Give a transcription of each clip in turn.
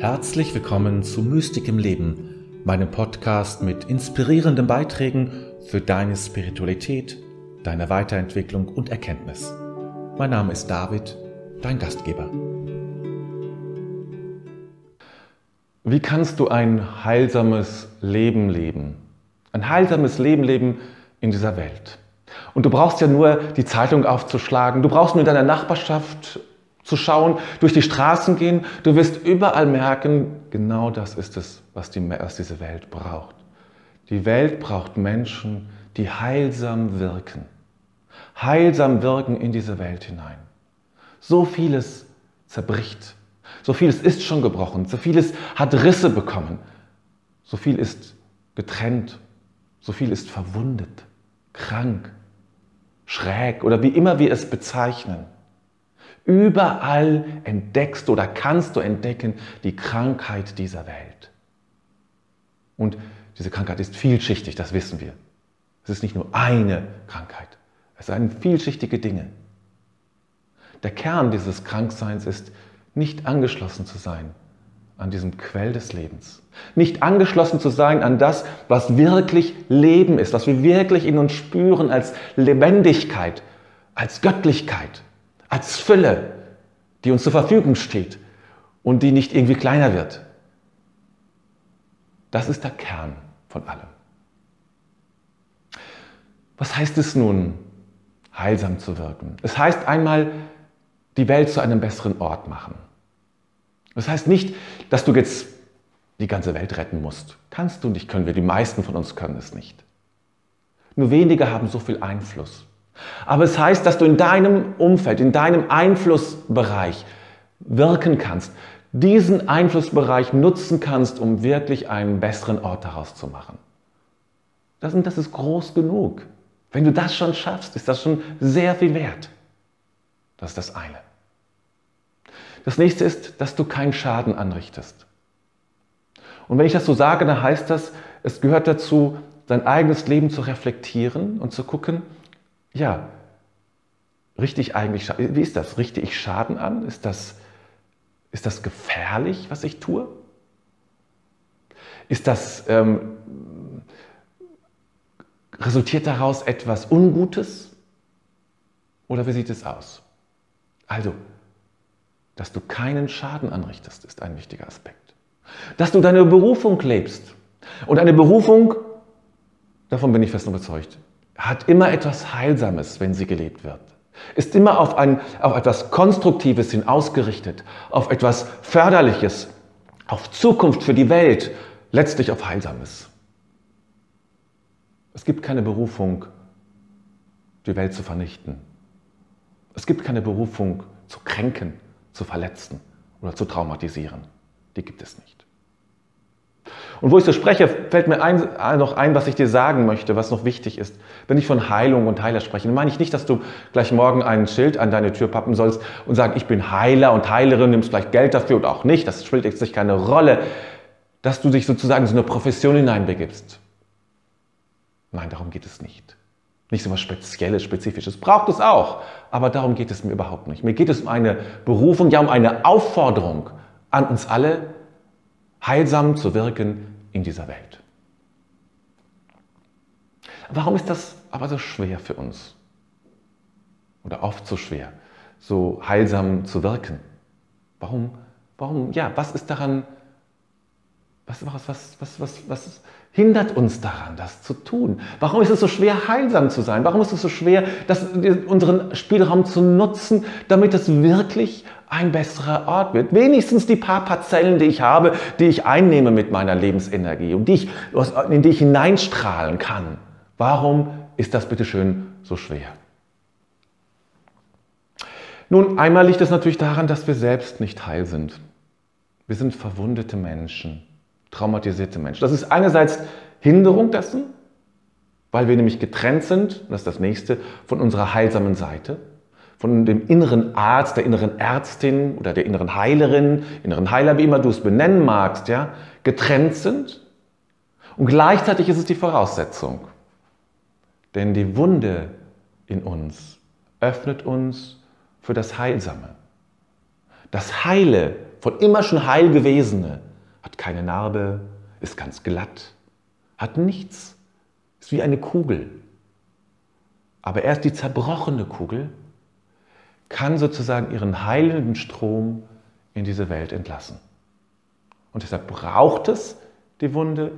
Herzlich willkommen zu Mystik im Leben, meinem Podcast mit inspirierenden Beiträgen für deine Spiritualität, deine Weiterentwicklung und Erkenntnis. Mein Name ist David, dein Gastgeber. Wie kannst du ein heilsames Leben leben? Ein heilsames Leben leben in dieser Welt. Und du brauchst ja nur die Zeitung aufzuschlagen, du brauchst nur in deiner Nachbarschaft zu schauen, durch die Straßen gehen. Du wirst überall merken, genau das ist es, was, die, was diese Welt braucht. Die Welt braucht Menschen, die heilsam wirken. Heilsam wirken in diese Welt hinein. So vieles zerbricht. So vieles ist schon gebrochen. So vieles hat Risse bekommen. So viel ist getrennt. So viel ist verwundet, krank, schräg oder wie immer wir es bezeichnen. Überall entdeckst du oder kannst du entdecken die Krankheit dieser Welt. Und diese Krankheit ist vielschichtig, das wissen wir. Es ist nicht nur eine Krankheit, es sind vielschichtige Dinge. Der Kern dieses Krankseins ist, nicht angeschlossen zu sein an diesem Quell des Lebens. Nicht angeschlossen zu sein an das, was wirklich Leben ist, was wir wirklich in uns spüren als Lebendigkeit, als Göttlichkeit als Fülle, die uns zur Verfügung steht und die nicht irgendwie kleiner wird. Das ist der Kern von allem. Was heißt es nun, heilsam zu wirken? Es heißt einmal, die Welt zu einem besseren Ort machen. Das heißt nicht, dass du jetzt die ganze Welt retten musst. Kannst du nicht, können wir. Die meisten von uns können es nicht. Nur wenige haben so viel Einfluss. Aber es heißt, dass du in deinem Umfeld, in deinem Einflussbereich wirken kannst, diesen Einflussbereich nutzen kannst, um wirklich einen besseren Ort daraus zu machen. Das, das ist groß genug. Wenn du das schon schaffst, ist das schon sehr viel wert. Das ist das eine. Das nächste ist, dass du keinen Schaden anrichtest. Und wenn ich das so sage, dann heißt das, es gehört dazu, dein eigenes Leben zu reflektieren und zu gucken, ja, richte ich eigentlich, wie ist das? Richte ich Schaden an? Ist das, ist das gefährlich, was ich tue? Ist das, ähm, resultiert daraus etwas Ungutes? Oder wie sieht es aus? Also, dass du keinen Schaden anrichtest, ist ein wichtiger Aspekt. Dass du deine Berufung lebst. Und eine Berufung, davon bin ich fest überzeugt, hat immer etwas Heilsames, wenn sie gelebt wird. Ist immer auf, ein, auf etwas Konstruktives hin ausgerichtet, auf etwas Förderliches, auf Zukunft für die Welt, letztlich auf Heilsames. Es gibt keine Berufung, die Welt zu vernichten. Es gibt keine Berufung, zu kränken, zu verletzen oder zu traumatisieren. Die gibt es nicht. Und wo ich so spreche, fällt mir ein, noch ein, was ich dir sagen möchte, was noch wichtig ist. Wenn ich von Heilung und Heiler spreche, dann meine ich nicht, dass du gleich morgen ein Schild an deine Tür pappen sollst und sagen, ich bin Heiler und Heilerin, nimmst gleich Geld dafür oder auch nicht. Das spielt jetzt nicht keine Rolle, dass du dich sozusagen in so eine Profession hineinbegibst. Nein, darum geht es nicht. Nicht so was Spezielles, Spezifisches. Braucht es auch. Aber darum geht es mir überhaupt nicht. Mir geht es um eine Berufung, ja um eine Aufforderung an uns alle, heilsam zu wirken in dieser Welt. Warum ist das aber so schwer für uns? Oder oft so schwer, so heilsam zu wirken? Warum, warum, ja, was ist daran, was, was, was, was, was, hindert uns daran, das zu tun? Warum ist es so schwer, heilsam zu sein? Warum ist es so schwer, das, unseren Spielraum zu nutzen, damit es wirklich ein besserer Ort wird. Wenigstens die paar Parzellen, die ich habe, die ich einnehme mit meiner Lebensenergie und die ich, in die ich hineinstrahlen kann. Warum ist das bitte schön so schwer? Nun, einmal liegt es natürlich daran, dass wir selbst nicht heil sind. Wir sind verwundete Menschen, traumatisierte Menschen. Das ist einerseits Hinderung dessen, weil wir nämlich getrennt sind, das ist das nächste, von unserer heilsamen Seite von dem inneren Arzt, der inneren Ärztin oder der inneren Heilerin, inneren Heiler, wie immer du es benennen magst, ja, getrennt sind. Und gleichzeitig ist es die Voraussetzung. Denn die Wunde in uns öffnet uns für das Heilsame. Das Heile von immer schon heil gewesene, hat keine Narbe, ist ganz glatt, hat nichts, ist wie eine Kugel. Aber erst die zerbrochene Kugel kann sozusagen ihren heilenden Strom in diese Welt entlassen. Und deshalb braucht es die Wunde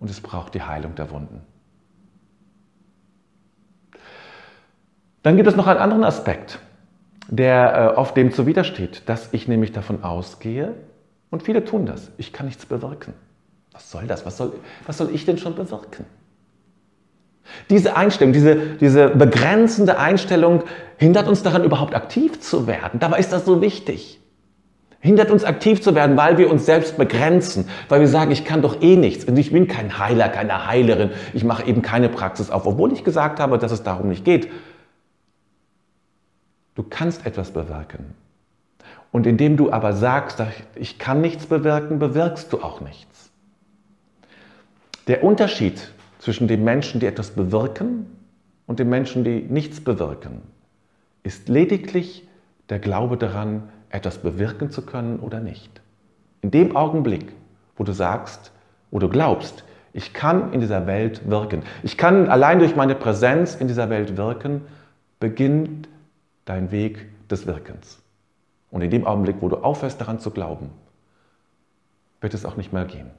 und es braucht die Heilung der Wunden. Dann gibt es noch einen anderen Aspekt, der äh, oft dem zu widersteht, dass ich nämlich davon ausgehe, und viele tun das, ich kann nichts bewirken. Was soll das? Was soll, was soll ich denn schon bewirken? Diese Einstellung, diese, diese begrenzende Einstellung hindert uns daran, überhaupt aktiv zu werden. Dabei ist das so wichtig. Hindert uns aktiv zu werden, weil wir uns selbst begrenzen, weil wir sagen, ich kann doch eh nichts und ich bin kein Heiler, keine Heilerin, ich mache eben keine Praxis auf, obwohl ich gesagt habe, dass es darum nicht geht. Du kannst etwas bewirken. Und indem du aber sagst, ich kann nichts bewirken, bewirkst du auch nichts. Der Unterschied zwischen den Menschen, die etwas bewirken und den Menschen, die nichts bewirken, ist lediglich der Glaube daran, etwas bewirken zu können oder nicht. In dem Augenblick, wo du sagst, wo du glaubst, ich kann in dieser Welt wirken, ich kann allein durch meine Präsenz in dieser Welt wirken, beginnt dein Weg des Wirkens. Und in dem Augenblick, wo du aufhörst daran zu glauben, wird es auch nicht mehr gehen.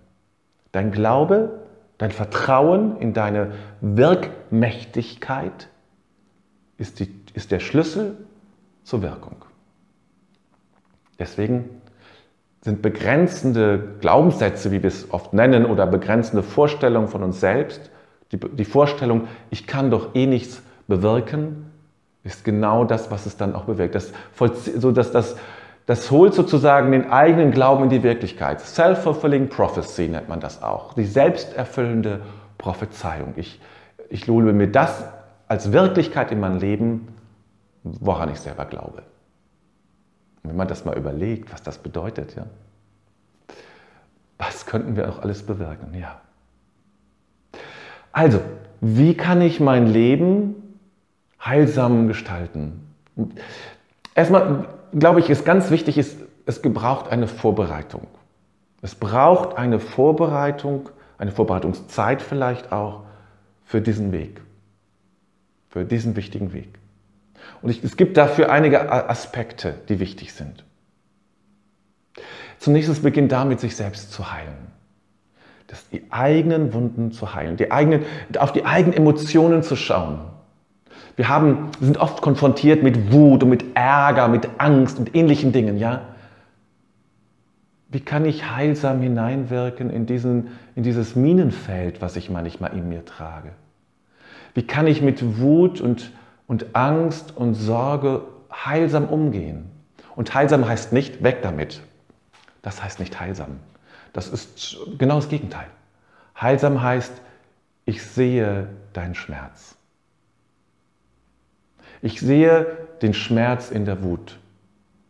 Dein Glaube Dein Vertrauen in deine Wirkmächtigkeit ist, die, ist der Schlüssel zur Wirkung. Deswegen sind begrenzende Glaubenssätze, wie wir es oft nennen, oder begrenzende Vorstellungen von uns selbst, die, die Vorstellung, ich kann doch eh nichts bewirken, ist genau das, was es dann auch bewirkt. Das, so dass das das holt sozusagen den eigenen Glauben in die Wirklichkeit. Self-fulfilling prophecy nennt man das auch. Die selbsterfüllende Prophezeiung. Ich, ich lule mir das als Wirklichkeit in mein Leben, woran ich selber glaube. Und wenn man das mal überlegt, was das bedeutet, ja. Was könnten wir auch alles bewirken, ja. Also, wie kann ich mein Leben heilsam gestalten? Erstmal, glaube ich, ist ganz wichtig, ist, es braucht eine Vorbereitung. Es braucht eine Vorbereitung, eine Vorbereitungszeit vielleicht auch für diesen Weg, für diesen wichtigen Weg. Und ich, es gibt dafür einige Aspekte, die wichtig sind. Zunächst es beginnt damit, sich selbst zu heilen. Das, die eigenen Wunden zu heilen, die eigenen, auf die eigenen Emotionen zu schauen. Wir haben, sind oft konfrontiert mit Wut und mit Ärger, mit Angst und ähnlichen Dingen, ja? Wie kann ich heilsam hineinwirken in, diesen, in dieses Minenfeld, was ich manchmal in mir trage? Wie kann ich mit Wut und, und Angst und Sorge heilsam umgehen? Und heilsam heißt nicht weg damit. Das heißt nicht heilsam. Das ist genau das Gegenteil. Heilsam heißt, ich sehe deinen Schmerz. Ich sehe den Schmerz in der Wut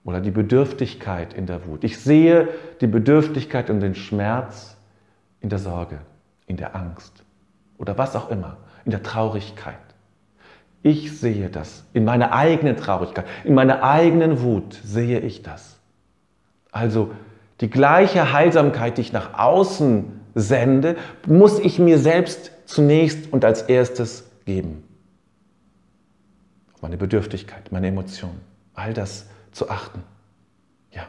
oder die Bedürftigkeit in der Wut. Ich sehe die Bedürftigkeit und den Schmerz in der Sorge, in der Angst oder was auch immer, in der Traurigkeit. Ich sehe das in meiner eigenen Traurigkeit, in meiner eigenen Wut sehe ich das. Also die gleiche Heilsamkeit, die ich nach außen sende, muss ich mir selbst zunächst und als erstes geben meine Bedürftigkeit, meine Emotionen, all das zu achten. Ja.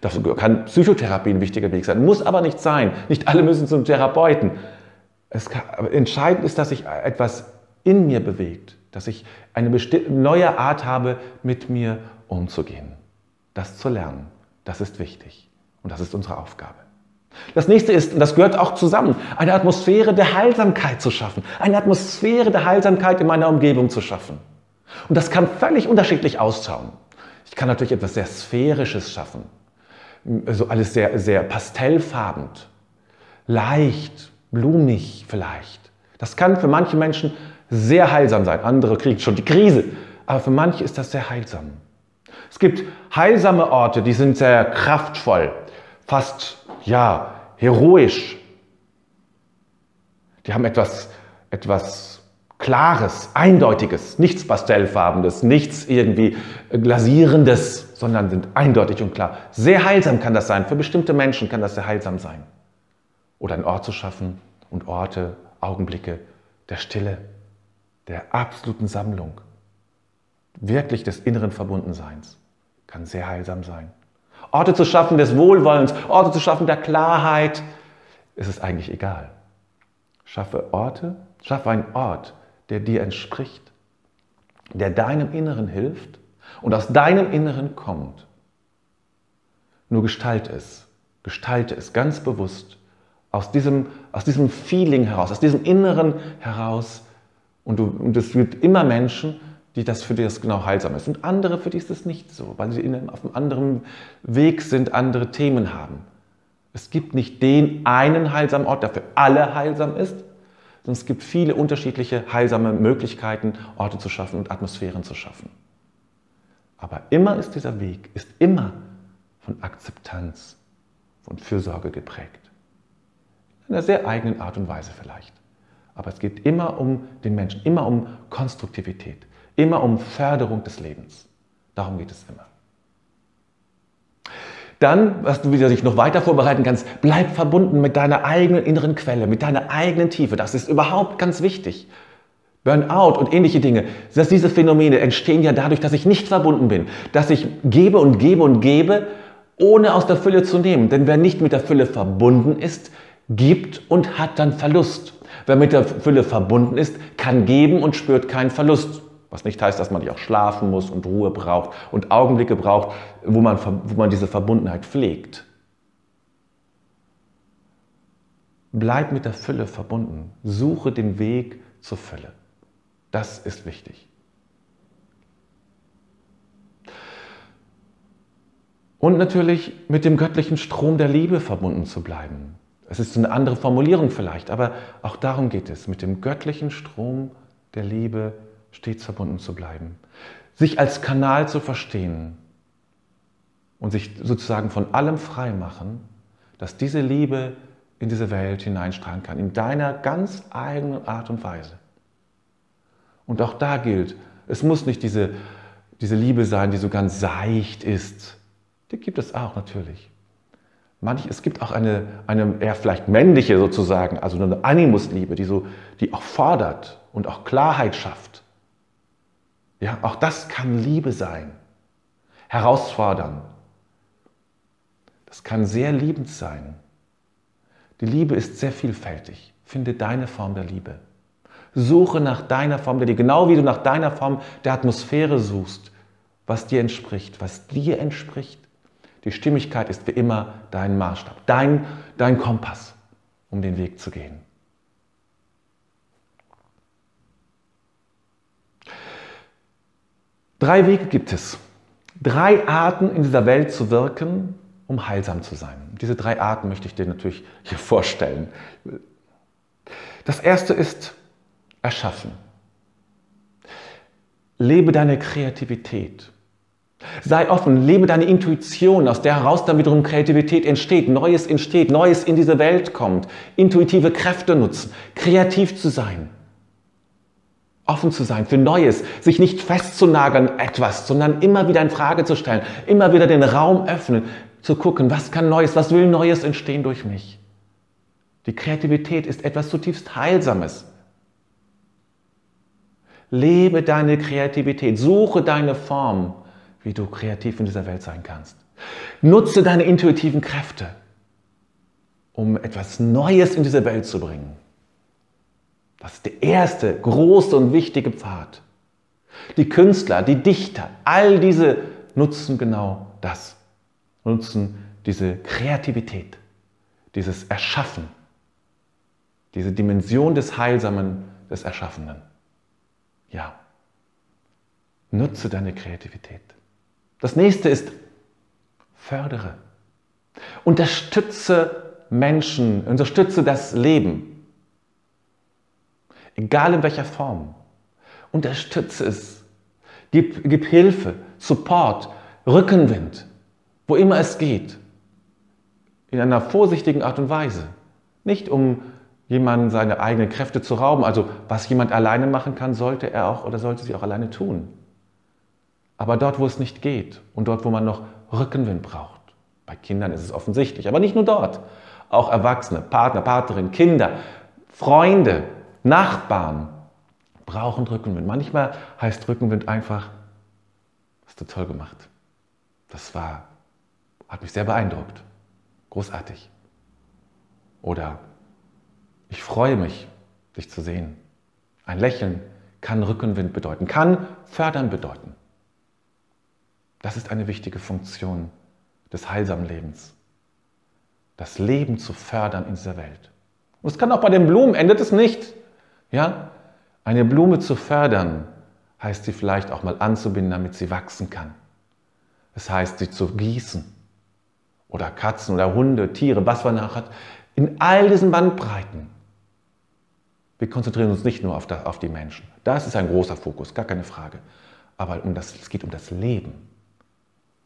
Dafür kann Psychotherapie ein wichtiger Weg sein, muss aber nicht sein. Nicht alle müssen zum Therapeuten. Kann, entscheidend ist, dass sich etwas in mir bewegt, dass ich eine neue Art habe, mit mir umzugehen. Das zu lernen, das ist wichtig und das ist unsere Aufgabe. Das nächste ist, und das gehört auch zusammen, eine Atmosphäre der Heilsamkeit zu schaffen. Eine Atmosphäre der Heilsamkeit in meiner Umgebung zu schaffen. Und das kann völlig unterschiedlich ausschauen. Ich kann natürlich etwas sehr Sphärisches schaffen. Also alles sehr, sehr pastellfarben. Leicht, blumig vielleicht. Das kann für manche Menschen sehr heilsam sein. Andere kriegen schon die Krise. Aber für manche ist das sehr heilsam. Es gibt heilsame Orte, die sind sehr kraftvoll, fast ja, heroisch. Die haben etwas, etwas Klares, Eindeutiges, nichts Pastellfarbenes, nichts irgendwie Glasierendes, sondern sind eindeutig und klar. Sehr heilsam kann das sein. Für bestimmte Menschen kann das sehr heilsam sein. Oder einen Ort zu schaffen und Orte, Augenblicke der Stille, der absoluten Sammlung, wirklich des inneren Verbundenseins, kann sehr heilsam sein. Orte zu schaffen des Wohlwollens, Orte zu schaffen der Klarheit, ist es eigentlich egal. Schaffe Orte, schaffe einen Ort, der dir entspricht, der deinem Inneren hilft und aus deinem Inneren kommt. Nur gestalte es, gestalte es ganz bewusst aus diesem, aus diesem Feeling heraus, aus diesem Inneren heraus. Und, und es gibt immer Menschen, die das für das genau heilsam ist. Und andere, für die ist es nicht so, weil sie auf einem anderen Weg sind, andere Themen haben. Es gibt nicht den einen heilsamen Ort, der für alle heilsam ist, sondern es gibt viele unterschiedliche heilsame Möglichkeiten, Orte zu schaffen und Atmosphären zu schaffen. Aber immer ist dieser Weg, ist immer von Akzeptanz, von Fürsorge geprägt. In einer sehr eigenen Art und Weise vielleicht. Aber es geht immer um den Menschen, immer um Konstruktivität, immer um Förderung des Lebens. Darum geht es immer. Dann, was du wieder dich noch weiter vorbereiten kannst, bleib verbunden mit deiner eigenen inneren Quelle, mit deiner eigenen Tiefe. Das ist überhaupt ganz wichtig. Burnout und ähnliche Dinge, dass diese Phänomene entstehen ja dadurch, dass ich nicht verbunden bin, dass ich gebe und gebe und gebe, ohne aus der Fülle zu nehmen. Denn wer nicht mit der Fülle verbunden ist, gibt und hat dann Verlust. Wer mit der Fülle verbunden ist, kann geben und spürt keinen Verlust. Was nicht heißt, dass man nicht auch schlafen muss und Ruhe braucht und Augenblicke braucht, wo man, wo man diese Verbundenheit pflegt. Bleib mit der Fülle verbunden. Suche den Weg zur Fülle. Das ist wichtig. Und natürlich mit dem göttlichen Strom der Liebe verbunden zu bleiben. Es ist eine andere Formulierung vielleicht, aber auch darum geht es, mit dem göttlichen Strom der Liebe stets verbunden zu bleiben, sich als Kanal zu verstehen und sich sozusagen von allem frei machen, dass diese Liebe in diese Welt hineinstrahlen kann, in deiner ganz eigenen Art und Weise. Und auch da gilt, es muss nicht diese, diese Liebe sein, die so ganz seicht ist. Die gibt es auch natürlich. Manch, es gibt auch eine, eine eher vielleicht männliche sozusagen, also eine Animusliebe, die, so, die auch fordert und auch Klarheit schafft. Ja, auch das kann Liebe sein. Herausfordern. Das kann sehr liebend sein. Die Liebe ist sehr vielfältig. Finde deine Form der Liebe. Suche nach deiner Form der Liebe, genau wie du nach deiner Form der Atmosphäre suchst, was dir entspricht, was dir entspricht. Die Stimmigkeit ist wie immer dein Maßstab, dein, dein Kompass, um den Weg zu gehen. Drei Wege gibt es. Drei Arten in dieser Welt zu wirken, um heilsam zu sein. Diese drei Arten möchte ich dir natürlich hier vorstellen. Das erste ist erschaffen. Lebe deine Kreativität. Sei offen, lebe deine Intuition, aus der heraus dann wiederum Kreativität entsteht, Neues entsteht, Neues in diese Welt kommt, intuitive Kräfte nutzen, kreativ zu sein offen zu sein für Neues, sich nicht festzunageln etwas, sondern immer wieder in Frage zu stellen, immer wieder den Raum öffnen, zu gucken, was kann Neues, was will Neues entstehen durch mich. Die Kreativität ist etwas zutiefst Heilsames. Lebe deine Kreativität, suche deine Form, wie du kreativ in dieser Welt sein kannst. Nutze deine intuitiven Kräfte, um etwas Neues in diese Welt zu bringen. Das ist der erste große und wichtige Pfad. Die Künstler, die Dichter, all diese nutzen genau das. Nutzen diese Kreativität, dieses Erschaffen, diese Dimension des Heilsamen, des Erschaffenen. Ja, nutze deine Kreativität. Das nächste ist, fördere. Unterstütze Menschen, unterstütze das Leben egal in welcher Form. Unterstütze es. Gib, gib Hilfe, Support, Rückenwind, wo immer es geht. In einer vorsichtigen Art und Weise. Nicht um jemanden seine eigenen Kräfte zu rauben. Also was jemand alleine machen kann, sollte er auch oder sollte sie auch alleine tun. Aber dort, wo es nicht geht und dort, wo man noch Rückenwind braucht, bei Kindern ist es offensichtlich, aber nicht nur dort, auch Erwachsene, Partner, Partnerin, Kinder, Freunde, Nachbarn brauchen Rückenwind. Manchmal heißt Rückenwind einfach, hast du toll gemacht. Das war, hat mich sehr beeindruckt. Großartig. Oder ich freue mich, dich zu sehen. Ein Lächeln kann Rückenwind bedeuten, kann fördern bedeuten. Das ist eine wichtige Funktion des heilsamen Lebens. Das Leben zu fördern in dieser Welt. Und es kann auch bei den Blumen, endet es nicht. Ja? Eine Blume zu fördern, heißt sie vielleicht auch mal anzubinden, damit sie wachsen kann. Es heißt, sie zu gießen. Oder Katzen oder Hunde, Tiere, was man nachher hat. In all diesen Bandbreiten. Wir konzentrieren uns nicht nur auf, die Menschen. Das ist ein großer Fokus, gar keine Frage. Aber um das, es geht um das Leben.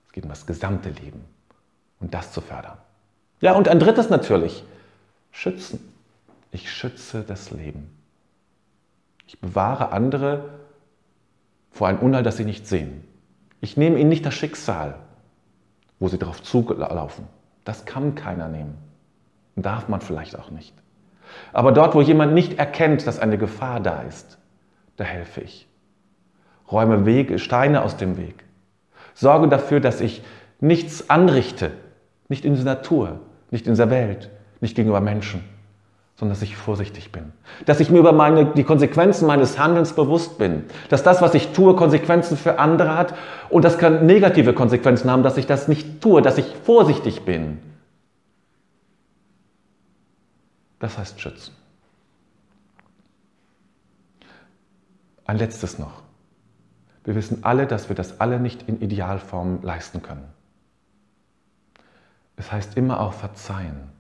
Es geht um das gesamte Leben. Und das zu fördern. Ja, und ein drittes natürlich. Schützen. Ich schütze das Leben. Ich bewahre andere vor einem Unheil, das sie nicht sehen. Ich nehme ihnen nicht das Schicksal, wo sie darauf zulaufen. Das kann keiner nehmen. Darf man vielleicht auch nicht. Aber dort, wo jemand nicht erkennt, dass eine Gefahr da ist, da helfe ich. Räume Wege, Steine aus dem Weg. Sorge dafür, dass ich nichts anrichte, nicht in der Natur, nicht in der Welt, nicht gegenüber Menschen, sondern dass ich vorsichtig bin. Dass ich mir über meine, die Konsequenzen meines Handelns bewusst bin. Dass das, was ich tue, Konsequenzen für andere hat und das kann negative Konsequenzen haben, dass ich das nicht tue, dass ich vorsichtig bin. Das heißt schützen. Ein letztes noch. Wir wissen alle, dass wir das alle nicht in Idealform leisten können. Es heißt immer auch verzeihen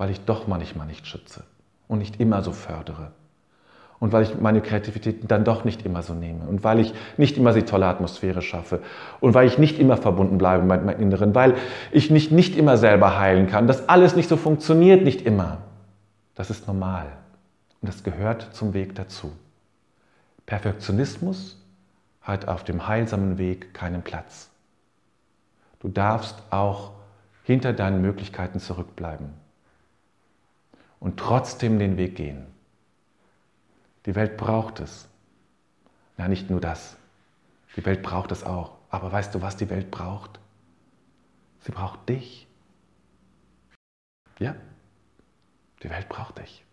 weil ich doch manchmal nicht schütze und nicht immer so fördere. Und weil ich meine Kreativität dann doch nicht immer so nehme. Und weil ich nicht immer die tolle Atmosphäre schaffe. Und weil ich nicht immer verbunden bleibe mit meinem Inneren. Weil ich nicht, nicht immer selber heilen kann. Das alles nicht so funktioniert, nicht immer. Das ist normal. Und das gehört zum Weg dazu. Perfektionismus hat auf dem heilsamen Weg keinen Platz. Du darfst auch hinter deinen Möglichkeiten zurückbleiben und trotzdem den Weg gehen. Die Welt braucht es. Na, nicht nur das. Die Welt braucht es auch. Aber weißt du, was die Welt braucht? Sie braucht dich. Ja, die Welt braucht dich.